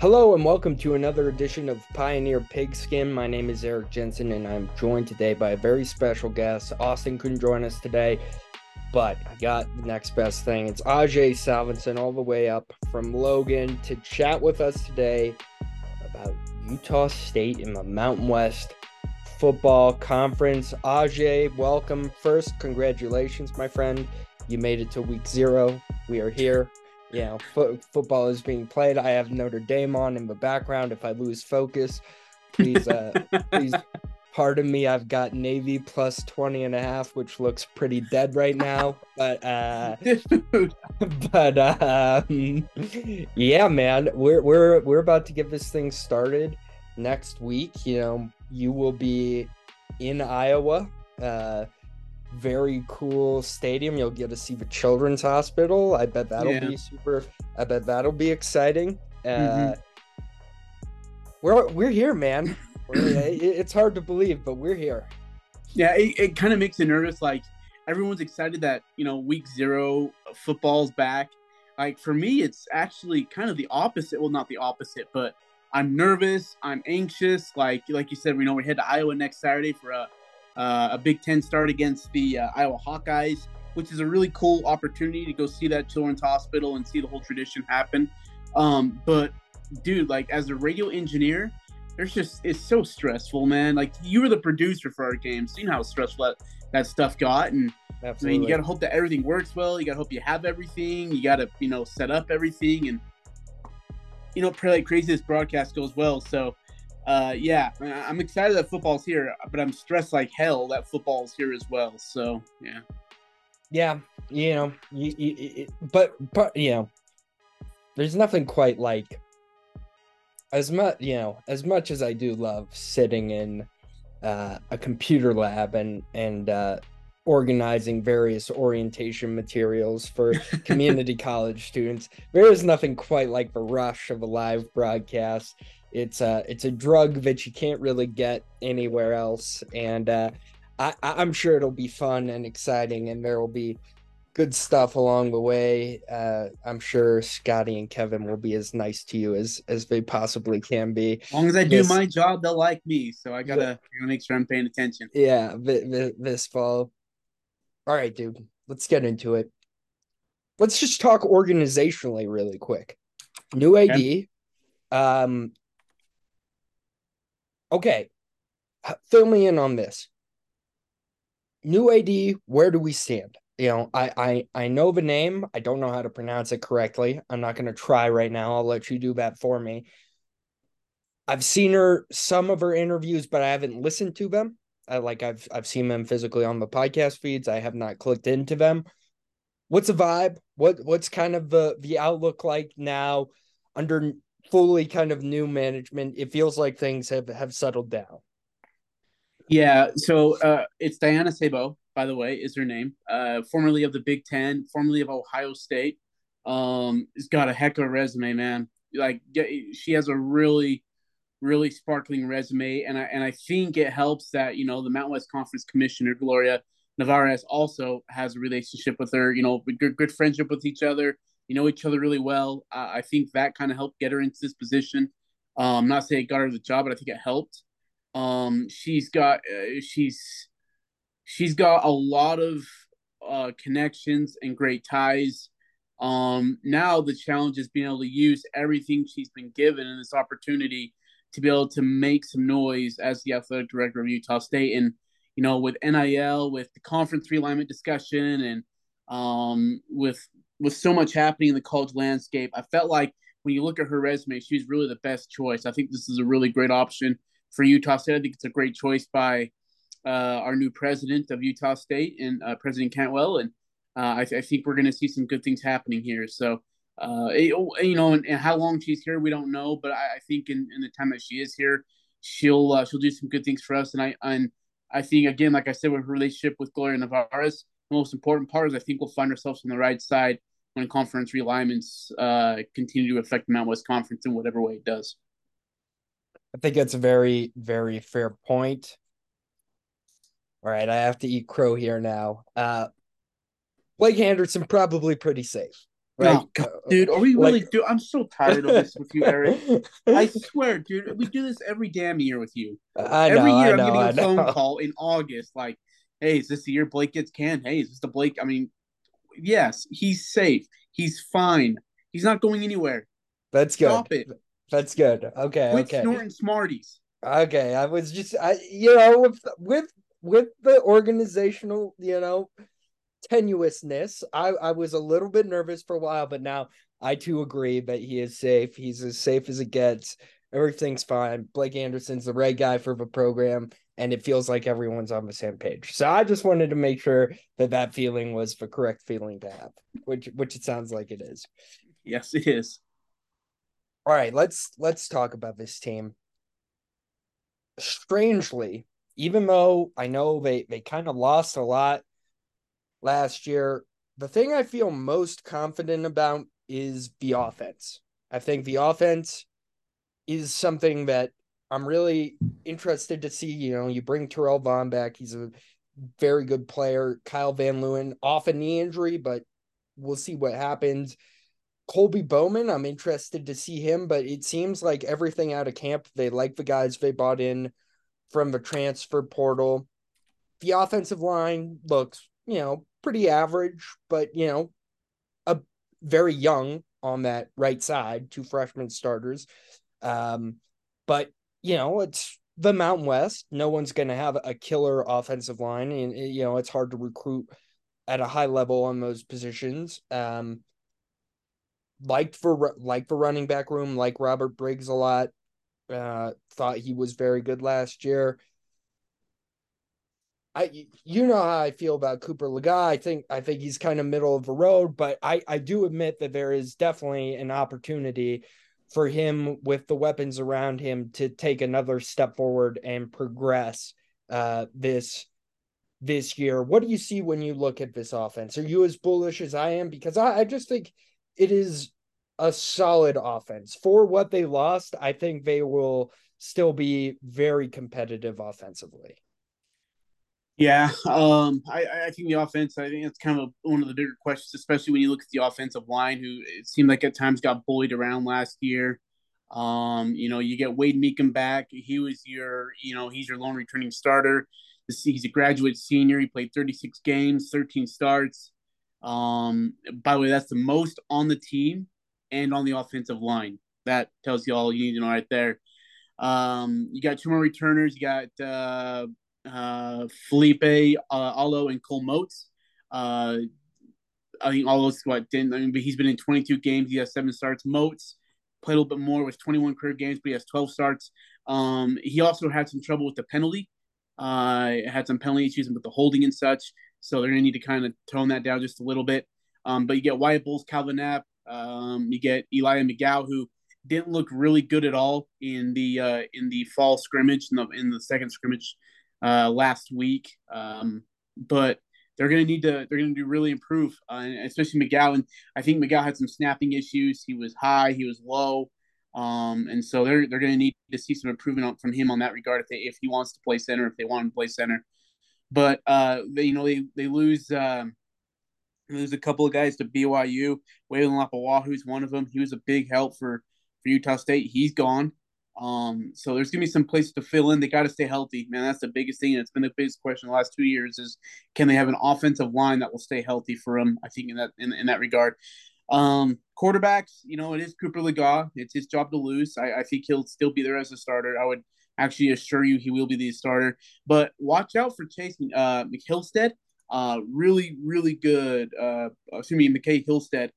Hello and welcome to another edition of Pioneer Pigskin. My name is Eric Jensen and I'm joined today by a very special guest. Austin couldn't join us today, but I got the next best thing. It's Ajay Salvensen all the way up from Logan to chat with us today about Utah State in the Mountain West Football Conference. Ajay, welcome. First, congratulations, my friend. You made it to week zero. We are here you know, fo- football is being played. I have Notre Dame on in the background. If I lose focus, please, uh, please pardon me. I've got Navy plus 20 and a half, which looks pretty dead right now. But, uh, but, uh, um, yeah, man, we're, we're, we're about to get this thing started next week. You know, you will be in Iowa. Uh, very cool stadium. You'll get to see the Children's Hospital. I bet that'll yeah. be super. I bet that'll be exciting. Uh, mm-hmm. We're we're here, man. We're, it's hard to believe, but we're here. Yeah, it, it kind of makes you nervous. Like everyone's excited that you know week zero football's back. Like for me, it's actually kind of the opposite. Well, not the opposite, but I'm nervous. I'm anxious. Like like you said, we know we head to Iowa next Saturday for a uh, a Big Ten start against the uh, Iowa Hawkeyes, which is a really cool opportunity to go see that Children's Hospital and see the whole tradition happen. Um, but dude, like as a radio engineer, there's just it's so stressful, man. Like you were the producer for our you know how stressful that, that stuff got, and Absolutely. I mean, you gotta hope that everything works well. You gotta hope you have everything. You gotta you know set up everything, and you know pray like crazy this broadcast goes well. So uh, yeah, I'm excited that football's here, but I'm stressed like hell that football's here as well. So yeah, yeah, you know, you, you, but but you know, there's nothing quite like as much you know as much as I do love sitting in uh, a computer lab and and uh, organizing various orientation materials for community college students. There is nothing quite like the rush of a live broadcast it's a it's a drug that you can't really get anywhere else, and uh, I, I'm sure it'll be fun and exciting, and there will be good stuff along the way. Uh, I'm sure Scotty and Kevin will be as nice to you as as they possibly can be. As long as I do this, my job, they'll like me. So I gotta, gotta make sure I'm paying attention. Yeah, this, this fall. All right, dude. Let's get into it. Let's just talk organizationally really quick. New AD. Okay. Um, okay, fill me in on this. New AD, where do we stand? You know, I I I know the name. I don't know how to pronounce it correctly. I'm not going to try right now. I'll let you do that for me. I've seen her some of her interviews, but I haven't listened to them. I, like I've I've seen them physically on the podcast feeds. I have not clicked into them. What's the vibe? What what's kind of the the outlook like now under fully kind of new management, it feels like things have have settled down. Yeah, so uh, it's Diana Sabau, by the way, is her name. Uh, formerly of the Big Ten, formerly of Ohio State. Um, has got a heck of a resume, man. Like she has a really, really sparkling resume, and I and I think it helps that you know the Mountain West Conference Commissioner Gloria Nevarez also has a relationship with her. You know, good good friendship with each other you know each other really well. Uh, I think that kind of helped get her into this position. Um, not saying it got her the job, but I think it helped. Um, she's got uh, she's she's got a lot of uh, connections and great ties. Um, now the challenge is being able to use everything she's been given in this opportunity to be able to make some noise as the athletic director of Utah State. And you know, with NIL, with the conference realignment discussion, and um, with with so much happening in the college landscape, I felt like when you look at her resume, she's really the best choice. I think this is a really great option for Utah State. I think it's a great choice by uh, our new president of Utah State and uh, President Cantwell, and uh, I, th- I, think we're going to see some good things happening here. So, uh, it, you know, and, and, how long she's here, we don't know, but I, I think in, in, the time that she is here, she'll uh, she'll do some good things for us. And I and I think again, like I said, with her relationship with Gloria Nevarez, the most important part is I think we'll find ourselves on the right side when conference realignments uh, continue to affect the Mount West Conference in whatever way it does. I think that's a very, very fair point. All right, I have to eat crow here now. Uh, Blake Anderson probably pretty safe. Right, God, dude. Are we really like... do? I'm so tired of this with you, Eric. I swear, dude. We do this every damn year with you. I every year, I know, I'm getting a phone call in August, like, "Hey, is this the year Blake gets canned? Hey, is this the Blake?" I mean, yes, he's safe. He's fine. He's not going anywhere. That's good. Stop it. That's good. Okay. Quit okay. snorting Smarties. Okay. I was just, I, you know, with with with the organizational, you know, tenuousness, I I was a little bit nervous for a while, but now I too agree that he is safe. He's as safe as it gets. Everything's fine. Blake Anderson's the right guy for the program, and it feels like everyone's on the same page. So I just wanted to make sure that that feeling was the correct feeling to have, which which it sounds like it is. Yes, it is. All right, let's let's talk about this team. Strangely, even though I know they they kind of lost a lot last year, the thing I feel most confident about is the offense. I think the offense is something that I'm really interested to see. You know, you bring Terrell Vaughn back; he's a very good player. Kyle Van Leeuwen off a knee injury, but we'll see what happens. Colby Bowman, I'm interested to see him, but it seems like everything out of camp, they like the guys they bought in from the transfer portal. The offensive line looks, you know, pretty average, but you know, a very young on that right side, two freshman starters. Um, but you know, it's the Mountain West. No one's going to have a killer offensive line, and you know, it's hard to recruit at a high level on those positions. Um, liked for like for running back room, like Robert Briggs a lot. Uh, thought he was very good last year. I you know how I feel about Cooper Legas. I think I think he's kind of middle of the road, but I I do admit that there is definitely an opportunity for him with the weapons around him to take another step forward and progress uh this this year. What do you see when you look at this offense? Are you as bullish as I am? Because I, I just think it is a solid offense. For what they lost, I think they will still be very competitive offensively. Yeah, um, I, I think the offense. I think it's kind of one of the bigger questions, especially when you look at the offensive line, who it seemed like at times got bullied around last year. Um, you know, you get Wade Mecum back. He was your, you know, he's your lone returning starter. He's a graduate senior. He played 36 games, 13 starts. Um, by the way, that's the most on the team and on the offensive line. That tells you all you need to know right there. Um, you got two more returners. You got uh, uh, Felipe uh, Alo and Cole Moats. Uh, I think Alo's what didn't. I mean, but he's been in 22 games. He has seven starts. Moats played a little bit more with 21 career games, but he has 12 starts. Um, he also had some trouble with the penalty. Uh, had some penalty issues with the holding and such. So they're to need to kind of tone that down just a little bit. Um, but you get Wyatt Bolles, Calvin Knapp. Um, you get Elijah McGow, who didn't look really good at all in the uh, in the fall scrimmage in the, in the second scrimmage uh, last week. Um, but they're going to need to they're going to do really improve, uh, and especially McGowan. I think McGowan had some snapping issues. He was high, he was low. Um, and so they're they're going to need to see some improvement from him on that regard if they if he wants to play center, if they want to play center. But uh, they, you know they they lose um, lose a couple of guys to BYU. Lapuaho is one of them. He was a big help for for Utah State. He's gone. Um, so there's gonna be some places to fill in. They got to stay healthy, man. That's the biggest thing. And it's been the biggest question the last two years is can they have an offensive line that will stay healthy for them? I think in that in, in that regard. Um, quarterbacks, you know, it is Cooper Legas. It's his job to lose. I, I think he'll still be there as a starter. I would actually assure you he will be the starter. But watch out for Chase uh. Uh, really, really good. Uh, excuse me, McCae Hillstead.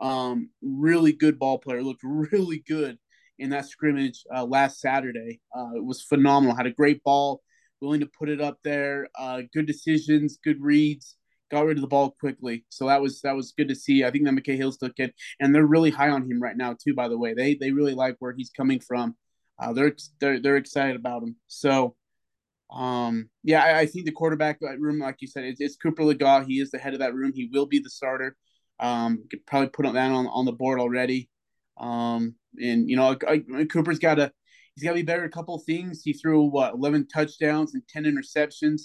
Um, really good ball player. Looked really good in that scrimmage uh, last Saturday. Uh, it was phenomenal. Had a great ball, willing to put it up there. Uh, good decisions, good reads. Got rid of the ball quickly, so that was that was good to see. I think that McCae Hillstead kid, and they're really high on him right now too. By the way, they they really like where he's coming from. Uh, they're they're they're excited about him. So um, yeah, I, I, think the quarterback room, like you said, it's, it's Cooper Legas. He is the head of that room. He will be the starter. Um, could probably put that on on the board already. Um, and you know, I, I, Cooper's got to he's got to be better at a couple things. He threw what eleven touchdowns and ten interceptions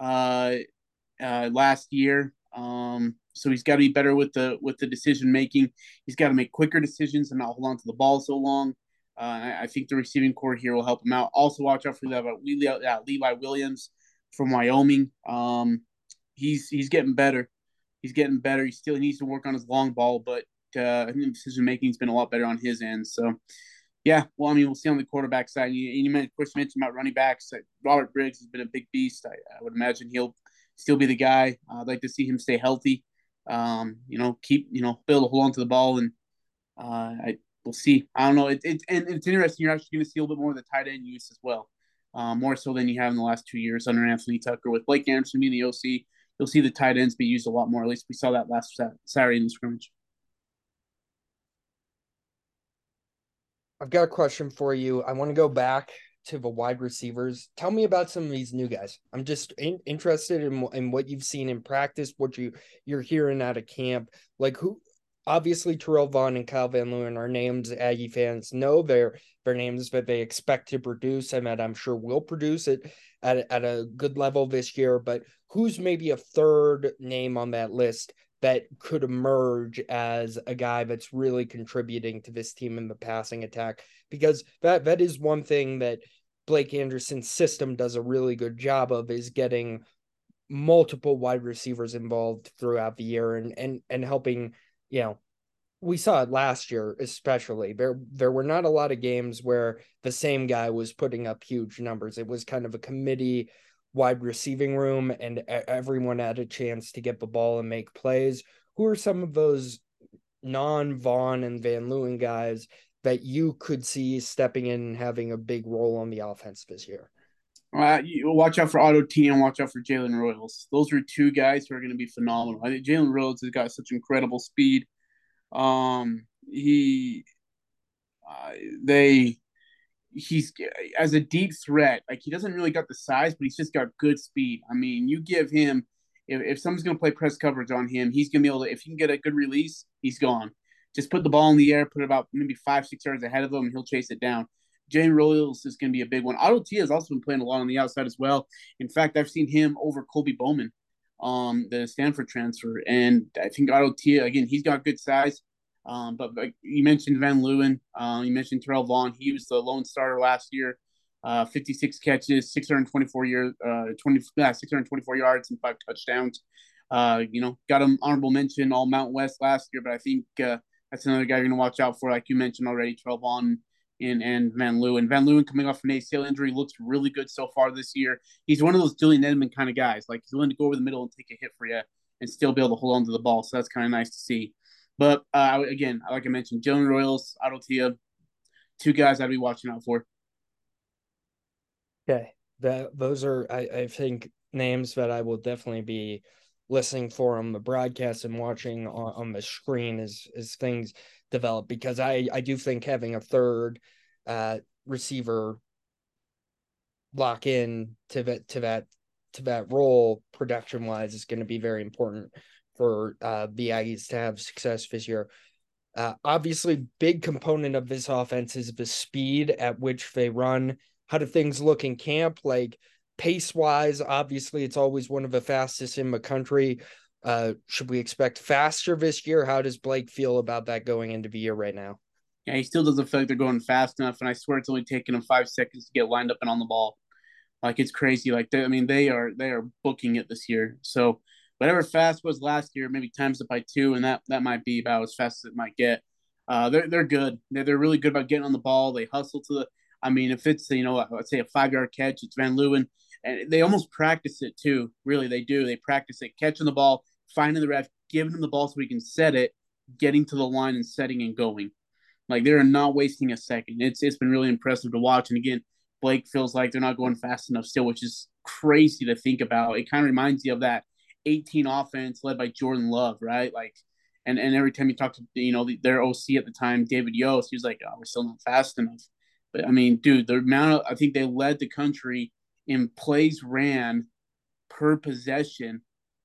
uh, uh, last year. Um, so he's got to be better with the with the decision making. He's got to make quicker decisions and not hold on to the ball so long. Uh, I, I, think the receiving core here will help him out. Also, watch out for Levi, uh, Levi Williams from Wyoming. Um, he's he's getting better. He's getting better. He still needs to work on his long ball, but uh, decision making's been a lot better on his end. So, yeah, well, I mean, we'll see on the quarterback side. You, you mentioned, of course, mentioned about running backs. Robert Briggs has been a big beast. I, I would imagine he'll still be the guy. I'd like to see him stay healthy. Um, you know, keep you know, able to hold on to the ball, and uh, I we'll see. I don't know. It, it and it's interesting. You're actually going to see a little bit more of the tight end use as well, uh, more so than you have in the last two years under Anthony Tucker with Blake Anderson being the OC. You'll see the tight ends be used a lot more. At least we saw that last Saturday in the scrimmage. I've got a question for you. I want to go back to the wide receivers. Tell me about some of these new guys. I'm just in, interested in, in what you've seen in practice, what you you're hearing out of camp. Like who obviously Terrell Vaughn and Kyle Van Leeuwen are names Aggie fans know their their names that they expect to produce and that I'm sure will produce it at, at a good level this year. But who's maybe a third name on that list that could emerge as a guy that's really contributing to this team in the passing attack because that that is one thing that Blake Anderson's system does a really good job of is getting multiple wide receivers involved throughout the year and and and helping you know we saw it last year especially. There there were not a lot of games where the same guy was putting up huge numbers. It was kind of a committee wide receiving room and everyone had a chance to get the ball and make plays. Who are some of those non Vaughn and Van Leeuwen guys that you could see stepping in and having a big role on the offense this year? Uh, watch out for Otto Tia and watch out for Jalen Royals. Those are two guys who are going to be phenomenal. I think Jalen Royals has got such incredible speed. Um, he, uh, they, he's as a deep threat. Like he doesn't really got the size, but he's just got good speed. I mean, you give him if, if someone's to play press coverage on him, he's to be able to. If he can get a good release, he's gone. Just put the ball in the air, put it about maybe five six yards ahead of him, and he'll chase it down. Jane Royals is to be a big one. Otto Tia has also been playing a lot on the outside as well. In fact, I've seen him over Colby Bowman, um, the Stanford transfer, and I think Otto Tia again, he's got good size. Um, but, but, you mentioned Van Leeuwen. Uh, you mentioned Terrell Vaughn. He was the lone starter last year. Uh, 56 catches, 624 years, uh, 20, yeah, 624 yards and five touchdowns. Uh, you know, got him honorable mention all Mount West last year, but I think uh, that's another guy you're to watch out for, like you mentioned already, Terrell Vaughn and, and Van Leeuwen. Van Leeuwen coming off an ACL injury looks really good so far this year. He's one of those Julian Edelman kind of guys. Like he's willing to go over the middle and take a hit for you and still be able to hold on to the ball. So that's kind of nice to see. But uh, again, like I mentioned, Jalen Royals, Otto Tia, two guys I'd be watching out for. Okay, that those are I, I think names that I will definitely be listening for on the broadcast and watching on, on the screen as as things develop because I I do think having a third uh receiver lock in to that to that to that role production wise is going to be very important for uh, the Aggies to have success this year. Uh, obviously, big component of this offense is the speed at which they run. How do things look in camp? Like pace wise, obviously, it's always one of the fastest in the country. Uh, should we expect faster this year? How does Blake feel about that going into the year right now? Yeah, he still doesn't feel like they're going fast enough, and I swear it's only taking him five seconds to get lined up and on the ball. Like it's crazy. Like they, I mean, they are they are booking it this year. So whatever fast was last year, maybe times it by two, and that that might be about as fast as it might get. Uh, they're they're good. They're, they're really good about getting on the ball. They hustle to the. I mean, if it's you know, let's say a five yard catch, it's Van Leeuwen, and they almost practice it too. Really, they do. They practice it, catching the ball, finding the ref, giving him the ball so he can set it, getting to the line and setting and going. Like they're not wasting a second. It's it's been really impressive to watch. And again, Blake feels like they're not going fast enough still, which is crazy to think about. It kind of reminds you of that 18 offense led by Jordan Love, right? Like, and, and every time you talk to, you know, their OC at the time, David Yost, he was like, oh, we're still not fast enough. But I mean, dude, the amount of, I think they led the country in plays ran per possession.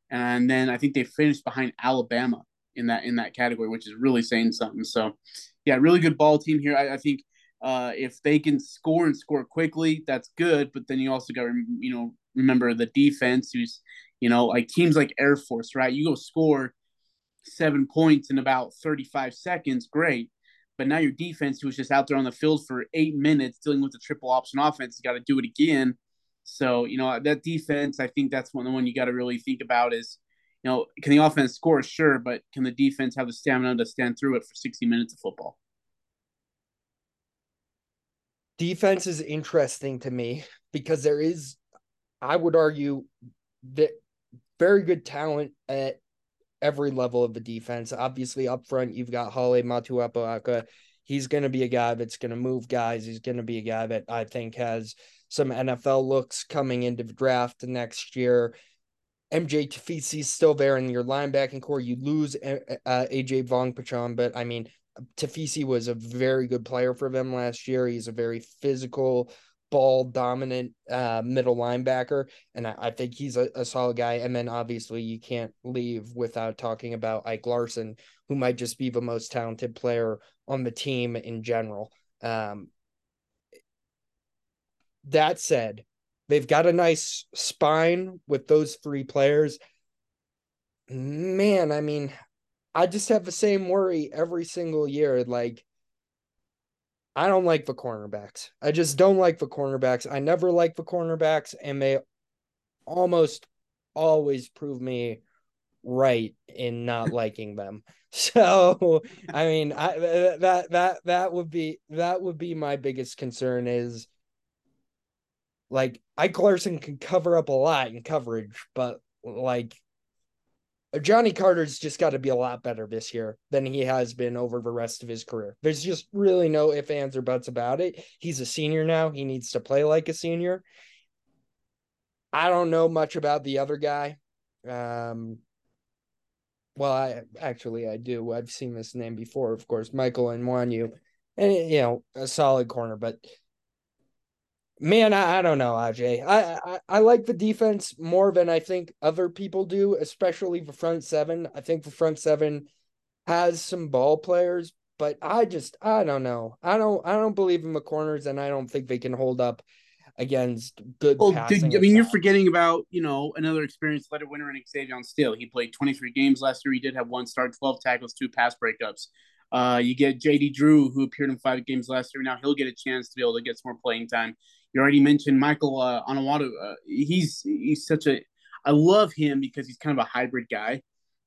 And then I think they finished behind Alabama in that, in that category, which is really saying something. So yeah, really good ball team here. I, I think, uh, if they can score and score quickly, that's good. But then you also got to, you know, remember the defense who's you know, like teams like Air Force, right? You go score, seven points in about 35 seconds, great. But now your defense, who was just out there on the field for eight minutes dealing with the triple option offense, has got to do it again. So, you know, that defense, I think that's one the one you got to really think about is, you know, can the offense score? Sure, but can the defense have the stamina to stand through it for 60 minutes of football? Defense is interesting to me because there is, I would argue, that very good talent at every level of the defense. Obviously, up front, you've got Hale Motuapuaka. He's going to be a guy that's going to move guys. He's going to be a guy that I think has some NFL looks coming into the draft next year. MJ Tafisi's still there in your linebacking core. You lose uh, AJ Vongphachanh, but I mean, Tafisi was a very good player for them last year. He's a very physical, ball dominant uh, middle linebacker, and I, I think he's a, a, solid guy. And then obviously you can't leave without talking about Ike Larsen, who might just be the most talented player on the team in general. Um, that said, they've got a nice spine with those three players. Man, I mean, I just have the same worry every single year. Like I don't like the cornerbacks. I just don't like the cornerbacks. I never like the cornerbacks, and they almost always prove me right in not liking them. So, I mean, I that that that would be that would be my biggest concern is like Ike Larsen can cover up a lot in coverage, but like Johnny Carter's just got to be a lot better this year than he has been over the rest of his career. There's just really no ifs, ands, or buts about it. He's a senior now. He needs to play like a senior. I don't know much about the other guy. Um, well, I actually I do. I've seen this name before, of course, Michael Anyanwu, and you know a solid corner, but Man, I, I don't know, Aj. I, I I like the defense more than I think other people do, especially the front seven. I think the front seven has some ball players, but I just I don't know. I don't I don't believe in the corners, and I don't think they can hold up against good. Well, did, I mean, you're forgetting about you know another experienced letter winner in Xavier Still. He played 23 games last year. He did have one start, 12 tackles, two pass breakups. Uh, you get JD Drew, who appeared in five games last year. Now he'll get a chance to be able to get some more playing time. You already mentioned Michael uh, Anyanwu. Uh, he's he's such a I love him because he's kind of a hybrid guy.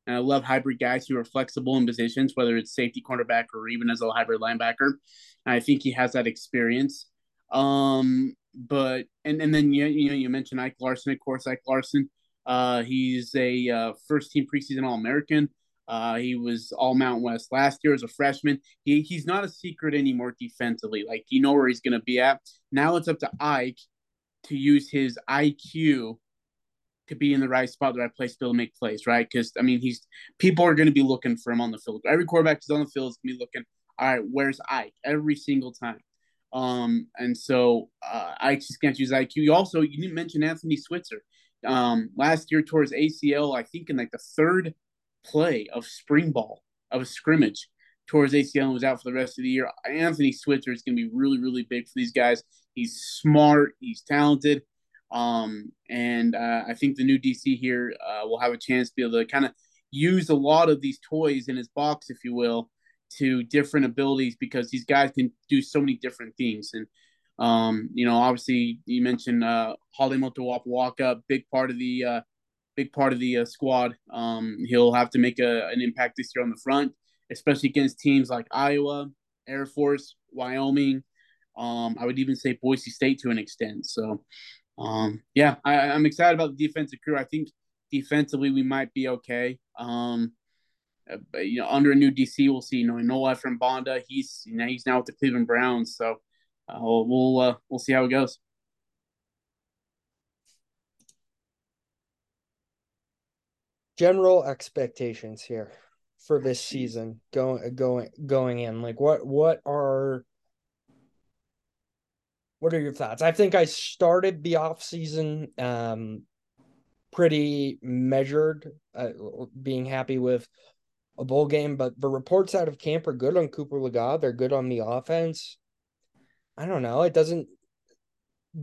And I love hybrid guys who are flexible in positions, whether it's safety, cornerback, or even as a hybrid linebacker. And I think he has that experience. Um, but and and then you you know you mentioned Ike Larsen, of course, Ike Larsen. Uh, he's a uh, first team preseason All American. Uh, he was all Mountain West last year as a freshman. He, he's not a secret anymore defensively. Like, you know where he's going to be at. Now it's up to Ike to use his IQ to be in the right spot, the right place to be able to make plays, right? Because, I mean, he's people are going to be looking for him on the field. Every quarterback is on the field is going to be looking, all right, where's Ike? Every single time. Um, and so uh, Ike just can't use IQ. You also, you didn't mention Anthony Switzer. Um, last year towards ACL, I think in like the third – play of spring ball of a scrimmage towards ACL and was out for the rest of the year. Anthony Switzer is going to be really, really big for these guys. He's smart, he's talented, um, and uh, I think the new DC here uh, will have a chance to be able to kind of use a lot of these toys in his box, if you will, to different abilities because these guys can do so many different things. And um, you know, obviously, you mentioned uh, Hale Motuapuaka, big part of the uh, big part of the uh, squad. Um, he'll have to make a, an impact this year on the front, especially against teams like Iowa, Air Force, Wyoming. Um, I would even say Boise State to an extent. So, um, yeah, I, am excited about the defensive crew. I think defensively we might be okay. Um, uh, but, you know, under a new DC, we'll see. You know, Noah from Bonda, he's you know he's now with the Cleveland Browns. So uh, we'll we'll, uh, we'll see how it goes. General expectations here for this season going going going in like what what are what are your thoughts? I think i started the off season um pretty measured uh, being happy with a bowl game but the reports out of camp are good on cooper legas they're good on the offense. I don't know. It doesn't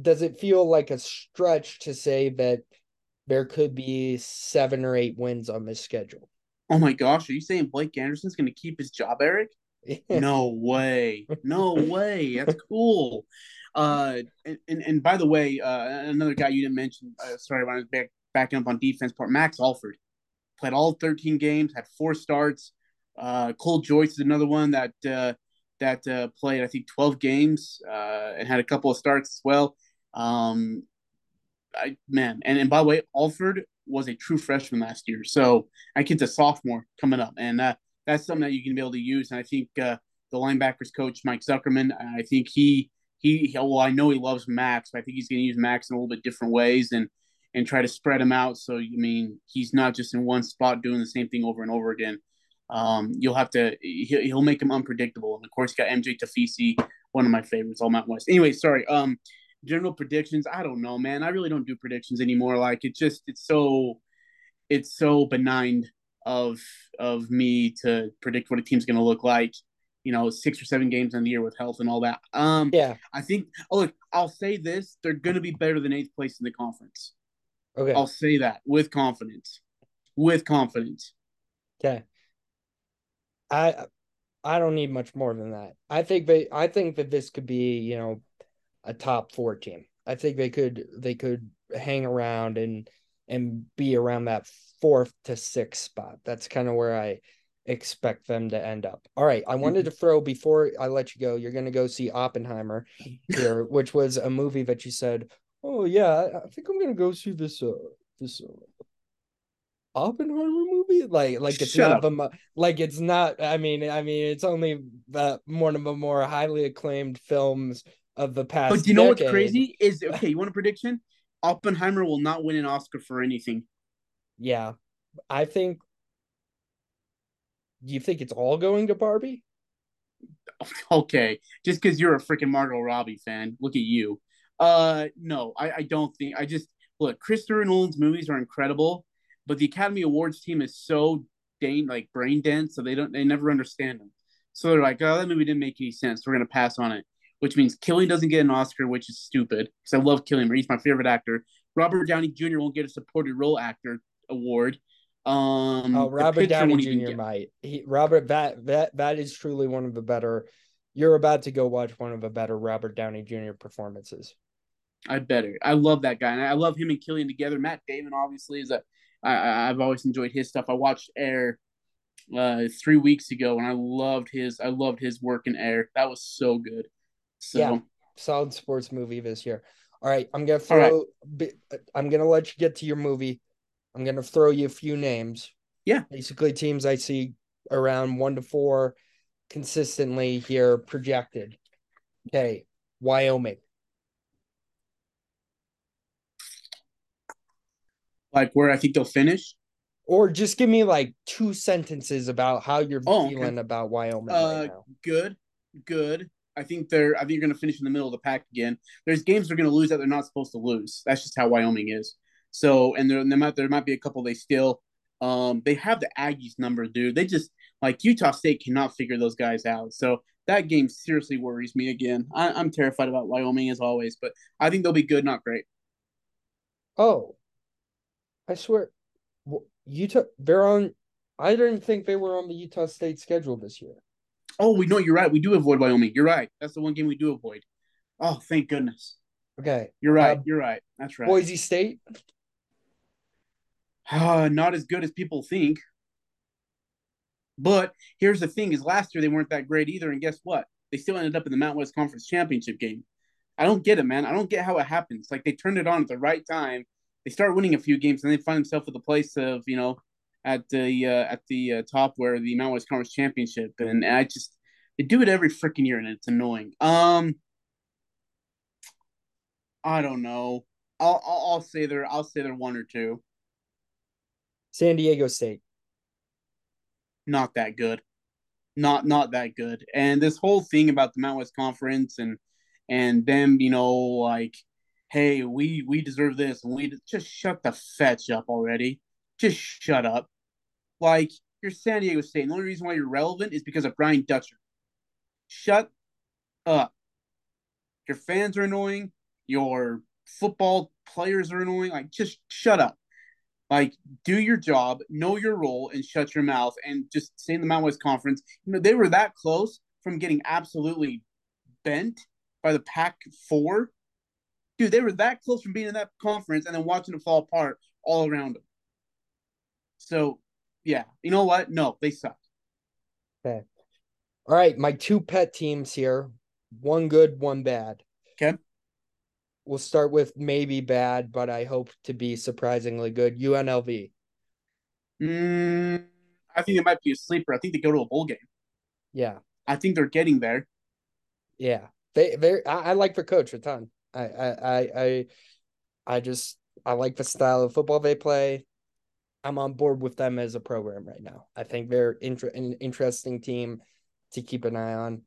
does it feel like a stretch to say that there could be seven or eight wins on this schedule. Oh my gosh, are you saying Blake Anderson's going to keep his job, Eric? no way, no way. That's cool. Uh, and, and, and by the way, uh, another guy you didn't mention. Uh, sorry, when I was back, backing up on defense part, Max Alford played all 13 games, had four starts. Uh, Cole Joyce is another one that uh, that uh, played, I think, 12 games uh, and had a couple of starts as well. Um, I man, and, and by the way, Alford was a true freshman last year, so I kid's a sophomore coming up, and uh, that's something that you can be able to use. And I think uh, the linebackers coach Mike Zuckerman, I think he he well, I know he loves Max, but I think he's going to use Max in a little bit different ways and and try to spread him out. So I mean, he's not just in one spot doing the same thing over and over again. Um, you'll have to he'll, he'll make him unpredictable. And of course, you got MJ Tafisi, one of my favorites, all Mountain West. Anyway, sorry. Um, general predictions. I don't know, man. I really don't do predictions anymore. Like it just it's so it's so benign of of me to predict what a team's going to look like. You know, six or seven games in the year with health and all that. Um, yeah, I think. Oh, look, I'll say this: they're going to be better than eighth place in the conference. Okay, I'll say that with confidence. With confidence. Okay. I I don't need much more than that. I think they I think that this could be, you know, a top 4 team. I think they could they could hang around and and be around that fourth to sixth spot. That's kind of where I expect them to end up. All right, I wanted to throw before I let you go. You're going to go see Oppenheimer here, which was a movie that you said, "Oh yeah, I think I'm going to go see this uh this uh, Oppenheimer movie? Like, like it's Shut not the like it's not. I mean, I mean, it's only the one of the more highly acclaimed films of the past. But do you know decade. what's crazy? Is okay. You want a prediction? Oppenheimer will not win an Oscar for anything. Yeah, I think. Do you think it's all going to Barbie? Okay, just because you're a freaking Margot Robbie fan, look at you. Uh, no, I, I don't think. I just look. Christopher Nolan's movies are incredible, but the Academy Awards team is so dang like brain dense, so they don't they never understand them. So they're like, oh, that movie didn't make any sense. We're gonna pass on it. Which means Cillian doesn't get an Oscar, which is stupid because I love Cillian. He's my favorite actor. Robert Downey Jr. won't get a supported role actor award. Um, Oh, Robert Downey Jr. might. He Robert that that that is truly one of the better. You're about to go watch one of the better Robert Downey Jr. performances. I better. I love that guy, and I love him and Cillian together. Matt Damon obviously is a. I, I- I've always enjoyed his stuff. I watched Air uh three weeks ago, and I loved his. I loved his work in Air. That was so good. So Yeah. Solid sports movie this year. All right, I'm gonna right. throw. bi- I'm gonna let you get to your movie. I'm gonna throw you a few names. Yeah. Basically, teams I see around one to four consistently here projected. Okay, Wyoming. like where I think they'll finish. Or just give me like two sentences about how you're Oh, okay. feeling about Wyoming Uh, right now. Good, good. I think they're. I think you're going to finish in the middle of the pack again. There's games they're going to lose that they're not supposed to lose. That's just how Wyoming is. So, and there, there might there might be a couple they still. Um, they have the Aggies number, dude. They just like Utah State cannot figure those guys out. So that game seriously worries me again. I, I'm terrified about Wyoming as always, but I think they'll be good, not great. Oh, I swear, Utah. They're on. I didn't think they were on the Utah State schedule this year. Oh, we know you're right. We do avoid Wyoming. You're right. That's the one game we do avoid. Oh, thank goodness. Okay, You're right. Uh, you're right. That's right. Boise State. Uh, not as good as people think. But here's the thing: is last year they weren't that great either, and guess what? They still ended up in the Mountain West Conference championship game. I don't get it, man. I don't get how it happens. Like they turned it on at the right time. They start winning a few games, and they find themselves at the place of you know at the uh, at the uh, top where the Mountain West Conference championship, and I just they do it every freaking year, and it's annoying. Um, I don't know. I'll I'll, I'll say they're I'll say they're one or two. San Diego State. not that good. Not not that good. And this whole thing about the Mountain West Conference and and them, you know, like, hey, we we deserve this, and we just shut the fetch up already. Just shut up. Like you're San Diego State. And the only reason why you're relevant is because of Brian Dutcher. Shut up. Your fans are annoying. Your football players are annoying. Like, just shut up. Like, do your job, know your role, and shut your mouth, and just stay in the Mountain West Conference. You know, they were that close from getting absolutely bent by the Pac Four. Dude, they were that close from being in that conference and then watching it fall apart all around them. So, yeah, you know what? No, they suck. Okay. All right, my two pet teams here. One good, one bad. Okay. We'll start with maybe bad, but I hope to be surprisingly good. UNLV. Mm, I think it might be a sleeper. I think they go to a bowl game. Yeah. I think they're getting there. Yeah. They they I, I like the coach a ton. I I I I just I like the style of football they play. I'm on board with them as a program right now. I think they're inter- an interesting team to keep an eye on.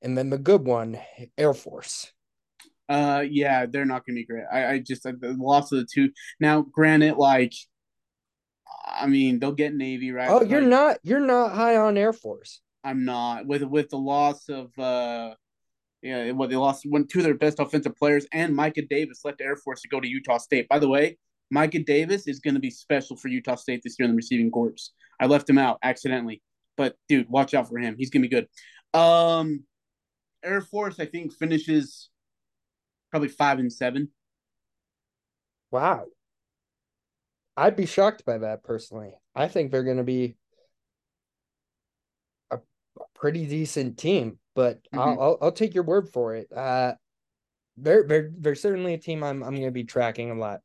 And then the good one, Air Force. Uh, yeah, they're not going to be great. I, I just the loss of the two. Now, granted, like, I mean, they'll get Navy right. Oh, you're like, not you're not high on Air Force. I'm not with with the loss of uh, yeah, what they lost one two of their best offensive players, and Micah Davis left Air Force to go to Utah State. By the way, Micah Davis is going to be special for Utah State this year in the receiving corps. I left him out accidentally, but dude, watch out for him. He's going to be good. Um, Air Force, I think, finishes probably five and seven. Wow. I'd be shocked by that personally. I think they're going to be a, a, pretty decent team, but mm-hmm. I'll, I'll, I'll take your word for it. Uh, they're they're they're certainly a team I'm I'm going to be tracking a lot.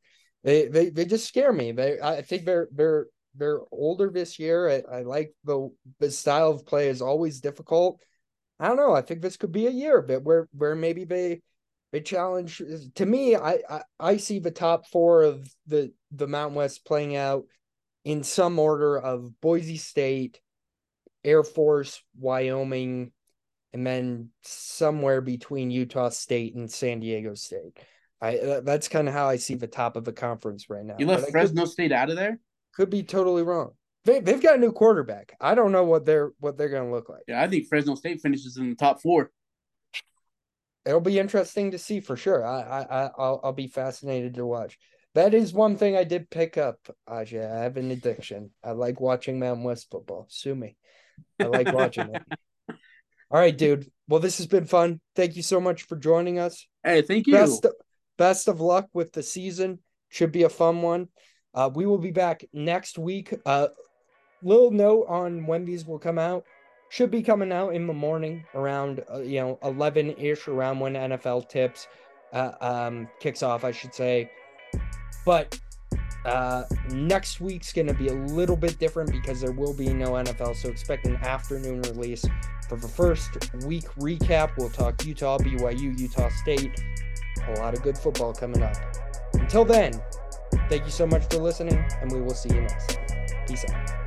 They they they just scare me. They I think they're they're they're older this year. I, I like the the style of play is always difficult. I don't know. I think this could be a year, but where where maybe they they challenge. To me, I, I I see the top four of the the Mountain West playing out in some order of Boise State, Air Force, Wyoming, and then somewhere between Utah State and San Diego State. I that's kind of how I see the top of the conference right now. You left Fresno could, State out of there? Could be totally wrong. They they've got a new quarterback. I don't know what they're what they're going to look like. Yeah, I think Fresno State finishes in the top four. It'll be interesting to see for sure. I I I'll I'll be fascinated to watch. That is one thing I did pick up, Ajay. I have an addiction. I like watching Mountain West football. Sue me. I like watching it. All right, dude. Well, this has been fun. Thank you so much for joining us. Hey, thank you. Best, best of luck with the season. Should be a fun one. Uh, we will be back next week. Uh, little note on when these will come out. Should be coming out in the morning around uh, you know 11 ish around when NFL tips uh, um, kicks off, I should say. But uh, next week's going to be a little bit different because there will be no NFL. So expect an afternoon release for the first week recap. We'll talk Utah, BYU, Utah State, a lot of good football coming up. Until then, thank you so much for listening, and we will see you next time. Peace out.